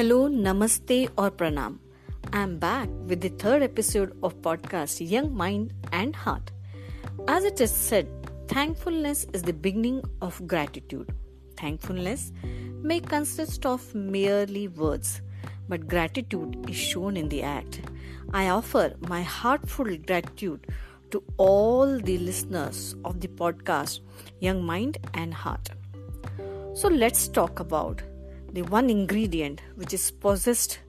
Hello, Namaste, or Pranam. I'm back with the third episode of podcast Young Mind and Heart. As it is said, thankfulness is the beginning of gratitude. Thankfulness may consist of merely words, but gratitude is shown in the act. I offer my heartfelt gratitude to all the listeners of the podcast Young Mind and Heart. So let's talk about the one ingredient which is possessed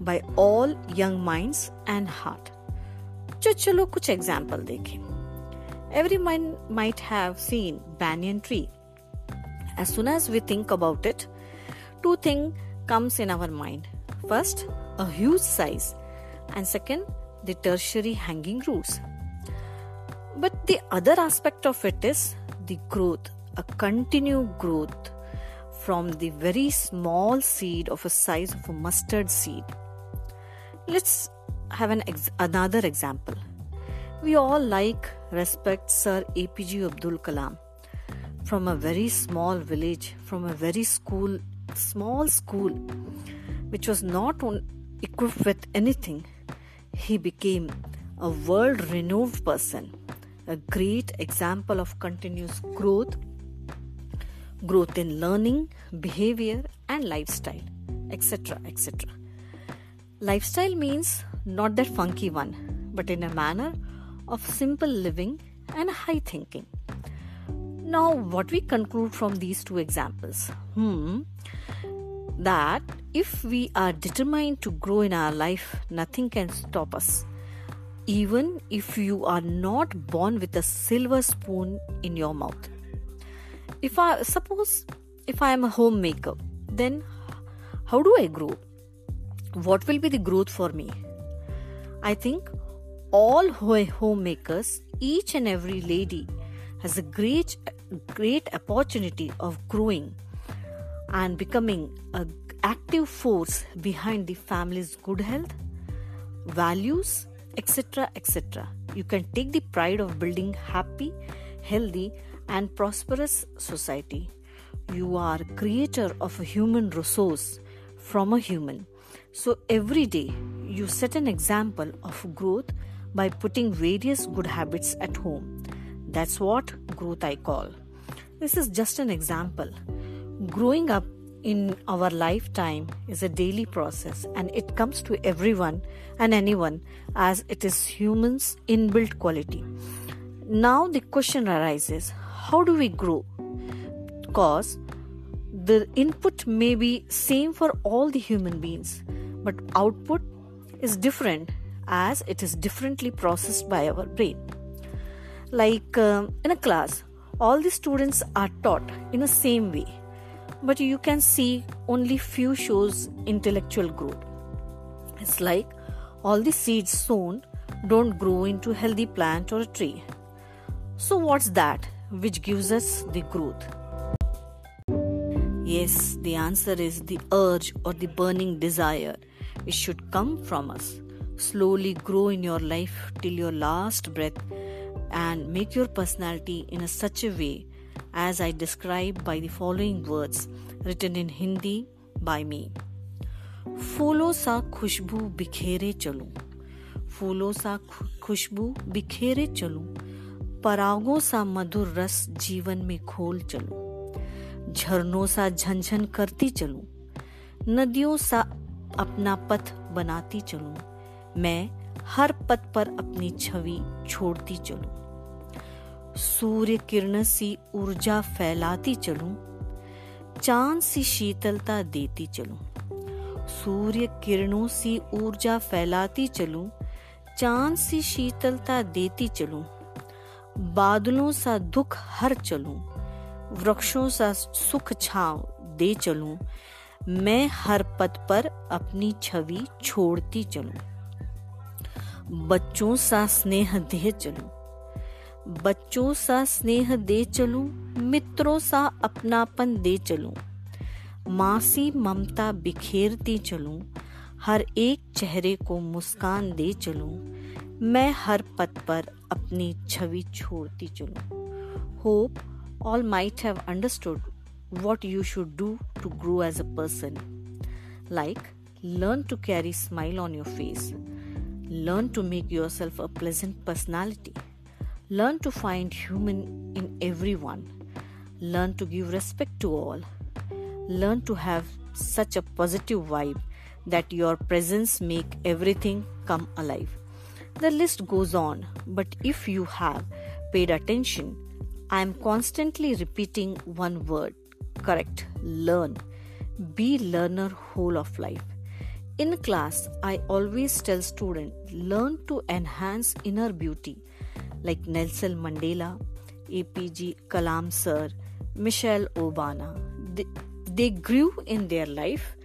by all young minds and heart. जो चलो कुछ example देखें Every mind might have seen banyan tree. As soon as we think about it, two things comes in our mind. First, a huge size, and second, the tertiary hanging roots. But the other aspect of it is the growth, a continued growth from the very small seed of a size of a mustard seed. Let's have an ex- another example. We all like, respect Sir APJ Abdul Kalam. From a very small village, from a very school, small school, which was not on, equipped with anything, he became a world renowned person, a great example of continuous growth, growth in learning, behavior, and lifestyle, etc. etc. Lifestyle means not that funky one, but in a manner of simple living and high thinking. Now, what we conclude from these two examples? Hmm, that if we are determined to grow in our life, nothing can stop us. Even if you are not born with a silver spoon in your mouth. If I suppose if I am a homemaker, then how do I grow? What will be the growth for me? I think all homemakers, each and every lady, has a great, great opportunity of growing and becoming an active force behind the family's good health, values, etc. etc. You can take the pride of building happy, healthy, and prosperous society. You are creator of a human resource from a human. So every day you set an example of growth by putting various good habits at home. That's what growth I call. This is just an example. Growing up in our lifetime is a daily process and it comes to everyone and anyone as it is humans inbuilt quality. Now the question arises how do we grow? Because the input may be same for all the human beings, but output is different as it is differently processed by our brain. Like uh, in a class, all the students are taught in the same way, but you can see only few shows intellectual growth. It's like all the seeds sown don't grow into healthy plant or a tree. So what's that? which gives us the growth? Yes, the answer is the urge or the burning desire. It should come from us. Slowly grow in your life till your last breath and make your personality in a such a way as I describe by the following words written in Hindi by me. फूलों सा खुशबू बिखेरे चलूं फूलों सा खुशबू बिखेरे चलूं परागों सा मधुर रस जीवन में खोल चलूँ, झरनों सा झंझन करती चलूँ, नदियों सा अपना पथ बनाती चलूँ, मैं हर पथ पर अपनी छवि छोड़ती चलूँ, सूर्य किरण सी ऊर्जा फैलाती चलूँ, चाँद सी शीतलता देती चलूँ, सूर्य किरणों सी ऊर्जा फैलाती चलूँ, चाँद सी शीतलता देती चलूँ बादलों सा दुख हर चलूँ, वृक्षों सा सुख छाव दे चलूँ, मैं हर पद पर अपनी छवि छोड़ती चलूँ। बच्चों सा स्नेह दे चलूँ, बच्चों सा स्नेह दे चलूँ, मित्रों सा अपनापन दे चलूँ, मासी ममता बिखेरती चलूँ, हर एक चेहरे को मुस्कान दे चलूँ मैं हर पद पर अपनी छवि छोड़ती चलू। Hope all might have understood what you should do to grow as a person like learn to carry smile on your face learn to make yourself a pleasant personality learn to find human in everyone learn to give respect to all learn to have such a positive vibe that your presence make everything come alive The list goes on, but if you have paid attention, I am constantly repeating one word correct learn. Be learner whole of life. In class, I always tell students learn to enhance inner beauty like Nelson Mandela, APJ Kalam sir, Michelle Obama. They, they grew in their life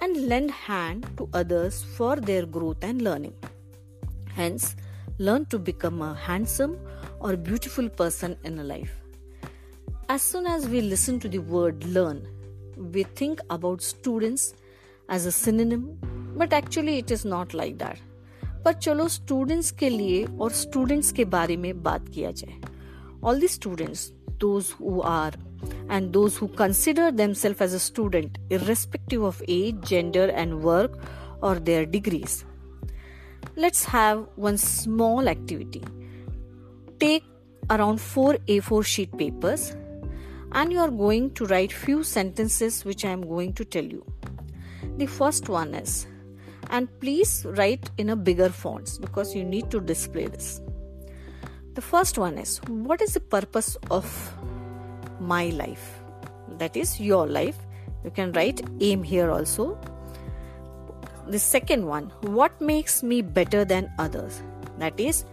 and lend hand to others for their growth and learning. Hence, learn to become a handsome or beautiful person in a life. As soon as we listen to the word learn, we think about students as a synonym, but actually it is not like that. पर चलो students के लिए और students के बारे में बात किया जाए all the students those who are and those who consider themselves as a student, irrespective of age, gender, and work or their degrees. Let's have one small activity. Take around 4 A4 sheet papers and you are going to write few sentences which I am going to tell you. The first one is and please write in a bigger fonts because you need to display this. The first one is what is the purpose of my life that is your life you can write aim here also the second one what makes me better than others? That is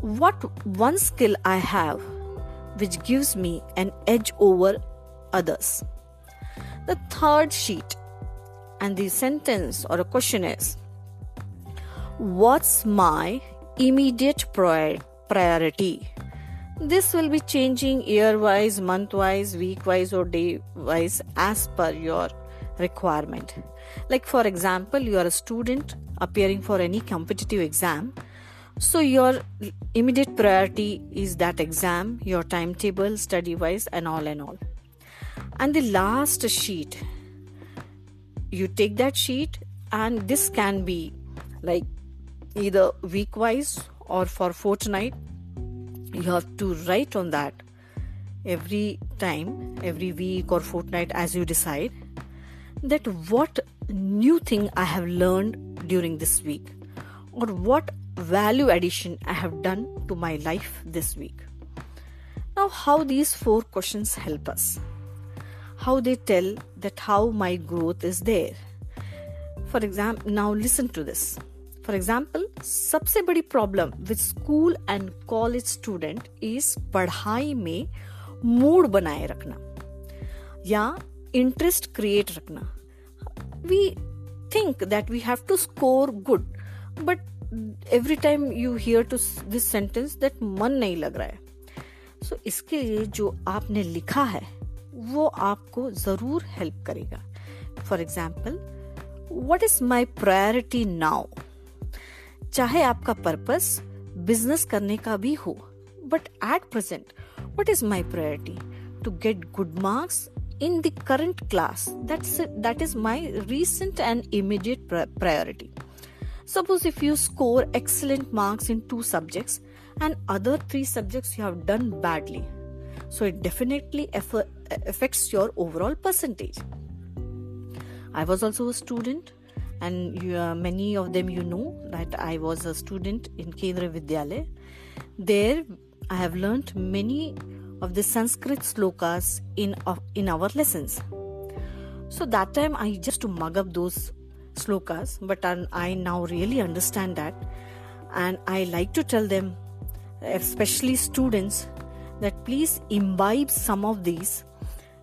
what one skill i have which gives me an edge over others. The third sheet and the sentence or a question is what's my immediate priority? This will be changing year wise, month wise, week wise, or day wise as per your requirement. Like, for example, you are a student appearing for any competitive exam. So, your immediate priority is that exam, your timetable, study wise, and all and all. And the last sheet, you take that sheet, and this can be like either week wise or for fortnight you have to write on that every time every week or fortnight as you decide that what new thing i have learned during this week or what value addition i have done to my life this week now how these four questions help us how they tell that how my growth is there for example now listen to this for example सबसे बड़ी problem with school and college student is पढ़ाई में mood बनाए रखना या interest create रखना। We think that we have to score good but every time you hear to this sentence that मन नहीं लग रहा है। सो so, इसके लिए जो आपने लिखा है वो आपको ज़रूर हेल्प करेगा। For example what is my priority now चाहे आपका पर्पस बिज़नेस करने का भी हो but at present what is my priority to get good marks in the current class that's it, that is my recent and immediate priority suppose if you score excellent marks in two subjects and other three subjects you have done badly so it definitely affects your overall percentage i was also a student and you, uh, many of them you know that I was a student in Kendriya Vidyalaya. There, I have learnt many of the Sanskrit slokas in, in our lessons. So that time I just to mug up those slokas, but I now really understand that, and I like to tell them, especially students, that please imbibe some of these,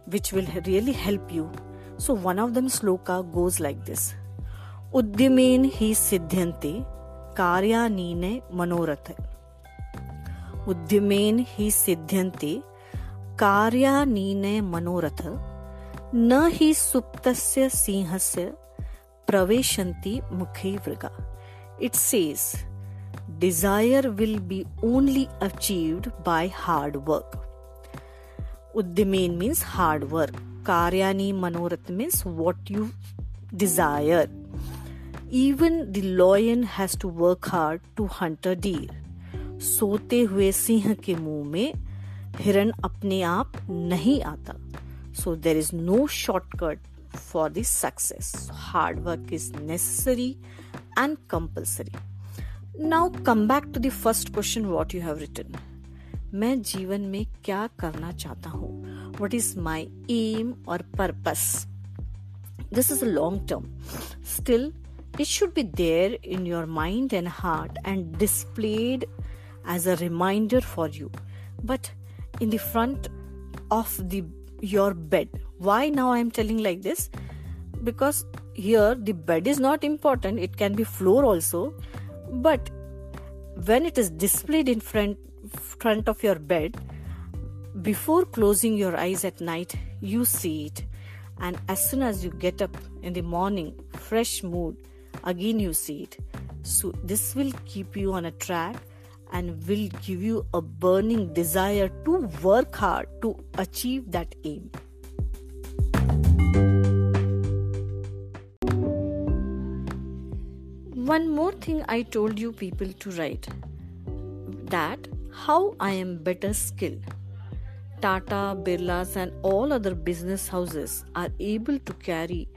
which will really help you. So one of them sloka goes like this: Udyamen hi karya karyanine manorathe. उद्यमेन ही सिद्ध्यन्ते, कार्यानीन मनोरथ, न ही सुप्तस्य सिंहस्य प्रवेशन्ति मुखे वृगा। It says desire will be only achieved by hard work उद्यमेन means hard work कार्यानी मनोरथ means what you desire even the lion has to work hard to hunt a deer सोते हुए सिंह के मुँह में हिरण अपने आप नहीं आता। So there is no shortcut for this success hard work is necessary and compulsory now come back to the first question what you have written मैं जीवन में क्या करना चाहता हूँ? वट इज़ माई एम और purpose this is a long term still it should be there in your mind and heart and displayed as a reminder for you. But in the front of the your bed why now i am telling like this? Because here the bed is not important. It can be floor also. But when it is displayed in front front of your bed before closing your eyes at night you see it. And as soon as you get up in the morning fresh mood again you see it. So this will keep you on a track and will give you a burning desire to work hard to achieve that aim. One more thing I told you people to write that how I am better skilled. Tata, Birlas, and all other business houses are able to carry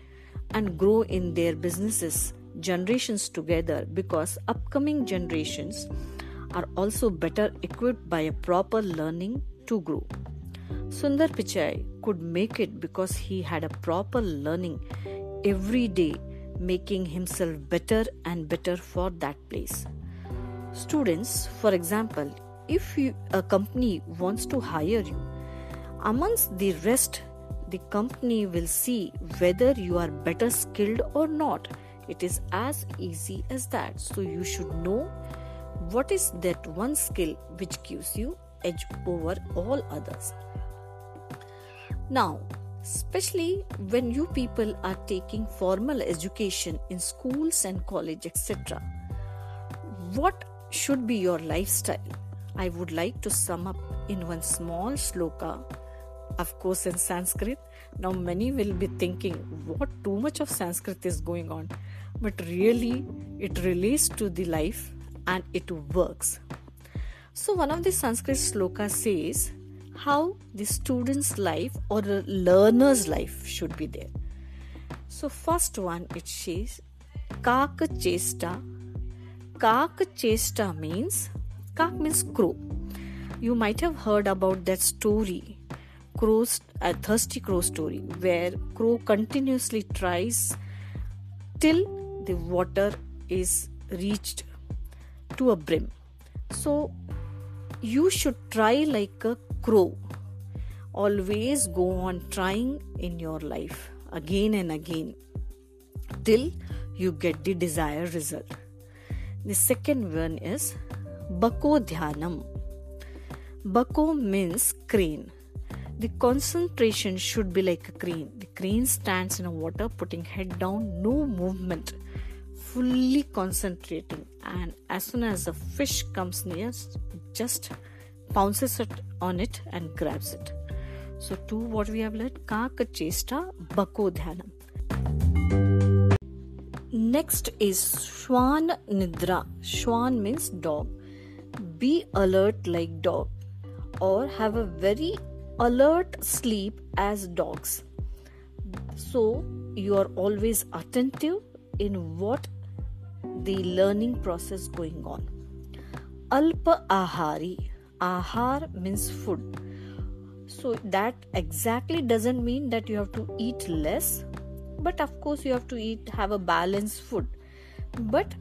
and grow in their businesses generations together because upcoming generations are also better equipped by a proper learning to grow. Sundar Pichai could make it because he had a proper learning every day, making himself better and better for that place. Students, for example, if you, a company wants to hire you, amongst the rest, the company will see whether you are better skilled or not. It is as easy as that. So you should know what is that one skill which gives you edge over all others? Now, especially when you people are taking formal education in schools and college etc what should be your lifestyle? I would like to sum up in one small sloka of course in sanskrit. Now many will be thinking what too much of sanskrit is going on? But really it relates to the life and it works. So, one of the Sanskrit slokas says how the student's life or the learner's life should be there. So, first one it says Kak Chesta. Kak Chesta means Kak means crow. You might have heard about that story, crow's a thirsty crow story, where crow continuously tries till the water is reached to a brim. So you should try like a crow. Always go on trying in your life again and again till you get the desired result. The second one is Bako Dhyanam. Bako means crane. The concentration should be like a crane. The crane stands in a water, putting head down, no movement fully concentrating and as soon as the fish comes near just pounces it on it and grabs it. So two what we have learned kaka chesta bako dhyanam. Next is shwan nidra. Shwan means dog. Be alert like dog or have a very alert sleep as dogs. So you are always attentive in what the learning process going on. Alpa ahari. Ahar means food. So that exactly doesn't mean that you have to eat less, but of course you have to eat have a balanced food. But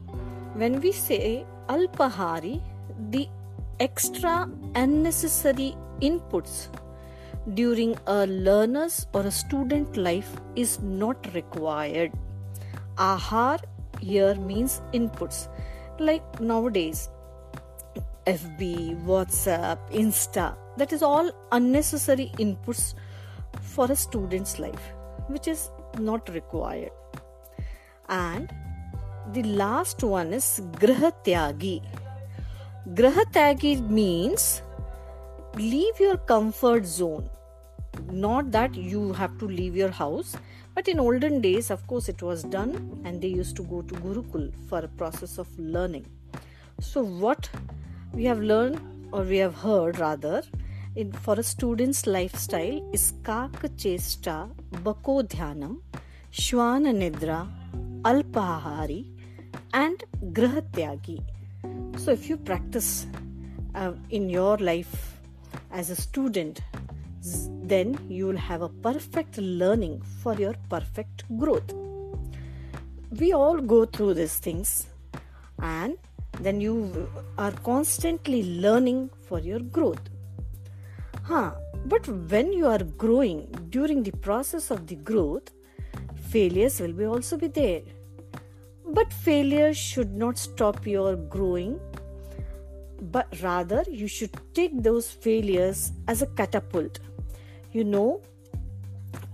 when we say alpahari, the extra unnecessary inputs during a learner's or a student life is not required. Ahar here means inputs like nowadays FB, WhatsApp, Insta, that is all unnecessary inputs for a student's life, which is not required. And the last one is Grahatyagi. Grahatyagi means leave your comfort zone, not that you have to leave your house but in olden days of course it was done and they used to go to gurukul for a process of learning. So what we have learned or we have heard rather in, for a student's lifestyle is kak chesta bako dhyanam shwana nidra alpahari and grahatyagi so if you practice uh, in your life as a student then you will have a perfect learning for your perfect growth. We all go through these things and then you are constantly learning for your growth. Huh but when you are growing during the process of the growth failures will be also be there. But failure should not stop your growing but rather you should take those failures as a catapult you know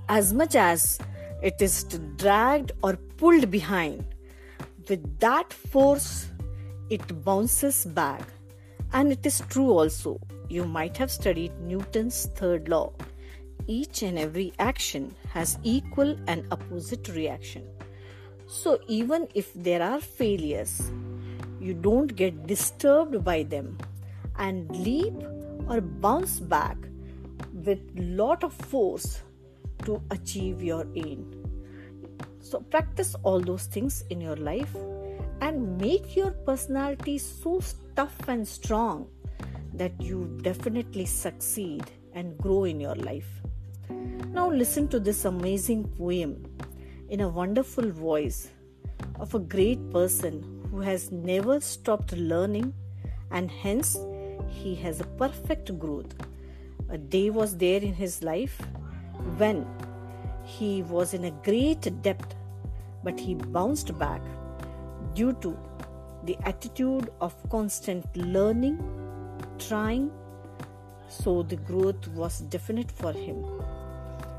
as much as it is dragged or pulled behind with that force it bounces back. And it is true also. You might have studied newton's third law. Each and every action has equal and opposite reaction. So even if there are failures you don't get disturbed by them and leap or bounce back with lot of force to achieve your aim so practice all those things in your life and make your personality so tough and strong that you definitely succeed and grow in your life now listen to this amazing poem in a wonderful voice of a great person who has never stopped learning and hence he has a perfect growth. A day was there in his life when he was in a great depth, but he bounced back due to the attitude of constant learning, trying, so the growth was definite for him.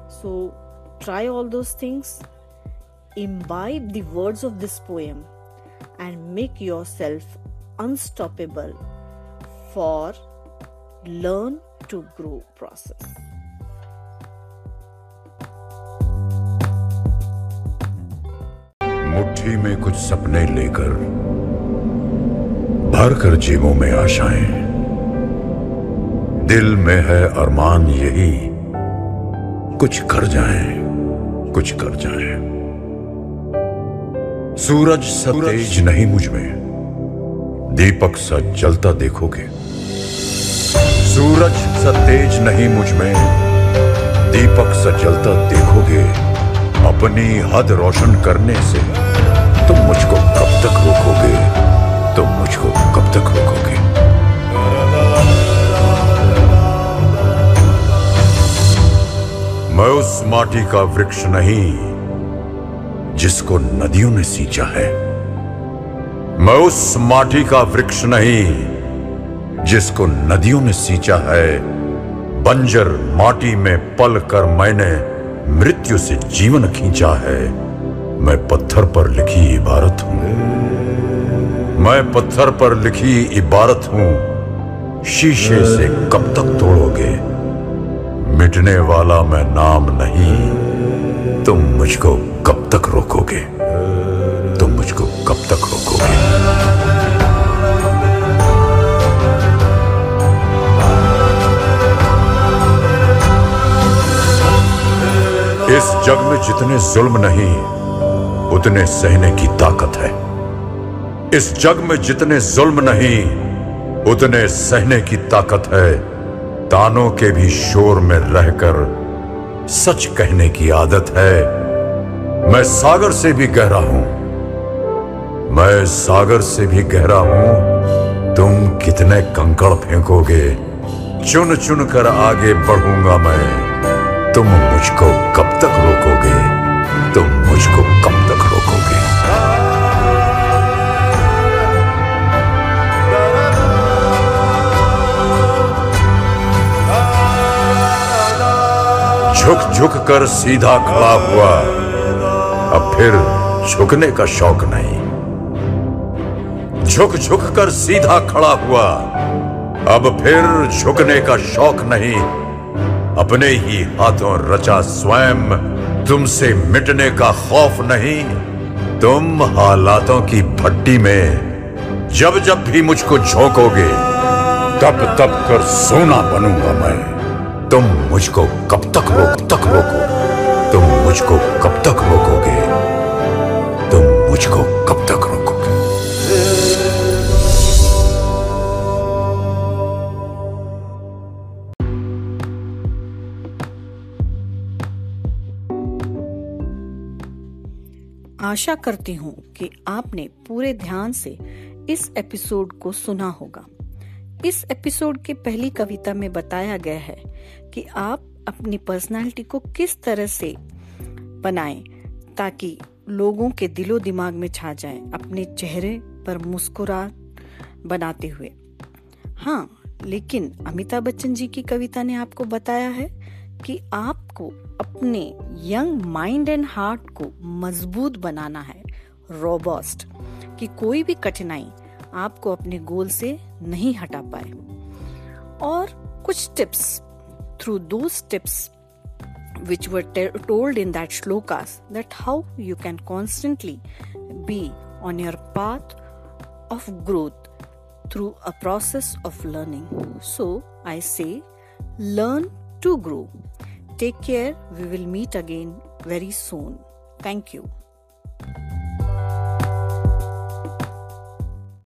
So, try all those things imbibe the words of this poem and make yourself unstoppable for learn to grow process. मुट्ठी में कुछ सपने लेकर भर कर जीवों में आशाएँ। दिल में है अरमान यही, कुछ कर जाए, कुछ कर जाए। सूरज सतेज नहीं मुझमें, दीपक सा जलता देखोगे। सूरज सतेज नहीं मुझमें। दीपक सा जलता देखोगे अपनी हद रोशन करने से। तुम मुझको कब तक रोकोगे? तुम मुझको कब तक रोकोगे? मैं उस माटी का वृक्ष नहीं, जिसको नदियों ने सींचा है। मैं उस माटी का वृक्ष नहीं जिसको नदियों ने सींचा है, बंजर माटी में पल कर मैंने मृत्यु से जीवन खींचा है। मैं पत्थर पर लिखी इबारत हूँ। मैं पत्थर पर लिखी इबारत हूँ। शीशे से कब तक तोड़ोगे? मिटने वाला मैं नाम नहीं। तुम मुझको कब तक रोकोगे? तुम मुझको कब तक रोकोगे? जग में जितने जुल्म नहीं, उतने सहने की ताकत है। इस जग में जितने जुल्म नहीं, उतने सहने की ताकत है। तानों के भी शोर में रहकर सच कहने की आदत है। मैं सागर से भी गहरा हूँ। मैं सागर से भी गहरा हूँ। तुम कितने कंकड़ फेंकोगे। चुन चुन कर आगे बढ़ूँगा मैं। तुम मुझको कब तक रोकोगे? तुम मुझको कब तक रोकोगे? झुक झुक कर सीधा खड़ा हुआ। अब फिर झुकने का शौक नहीं। झुक झुक कर सीधा खड़ा हुआ। अब फिर झुकने का शौक नहीं। अपने ही हाथों रचा स्वयं, तुमसे मिटने का खौफ नहीं। तुम हालातों की भट्टी में जब जब भी मुझको झोंकोगे, तब तब कर सोना बनूँगा मैं। तुम मुझको कब तक रोक तक रोको? तुम मुझको कब तक रोकोगे? तुम मुझको कब आशा करती हूँ कि आपने पूरे ध्यान से इस एपिसोड को सुना होगा। इस एपिसोड के पहली कविता में बताया गया है कि आप अपनी पर्सनालिटी को किस तरह से बनाएँ ताकि लोगों के दिलो दिमाग में छा जाए अपने चेहरे पर मुस्कुराहट बनाते हुए। हाँ लेकिन अमिताभ बच्चन जी की कविता ने आपको बताया है कि आपको अपने यंग माइंड एंड हार्ट को मज़बूत बनाना है, रोबोस्ट, कि कोई भी कठिनाई आपको अपने गोल से नहीं हटा पाए। और कुछ टिप्स थ्रू दो tips which were told in that shlokas that how you can constantly be on your path of growth through a process of learning so I say learn to grow Take care. We will meet again very soon. Thank you.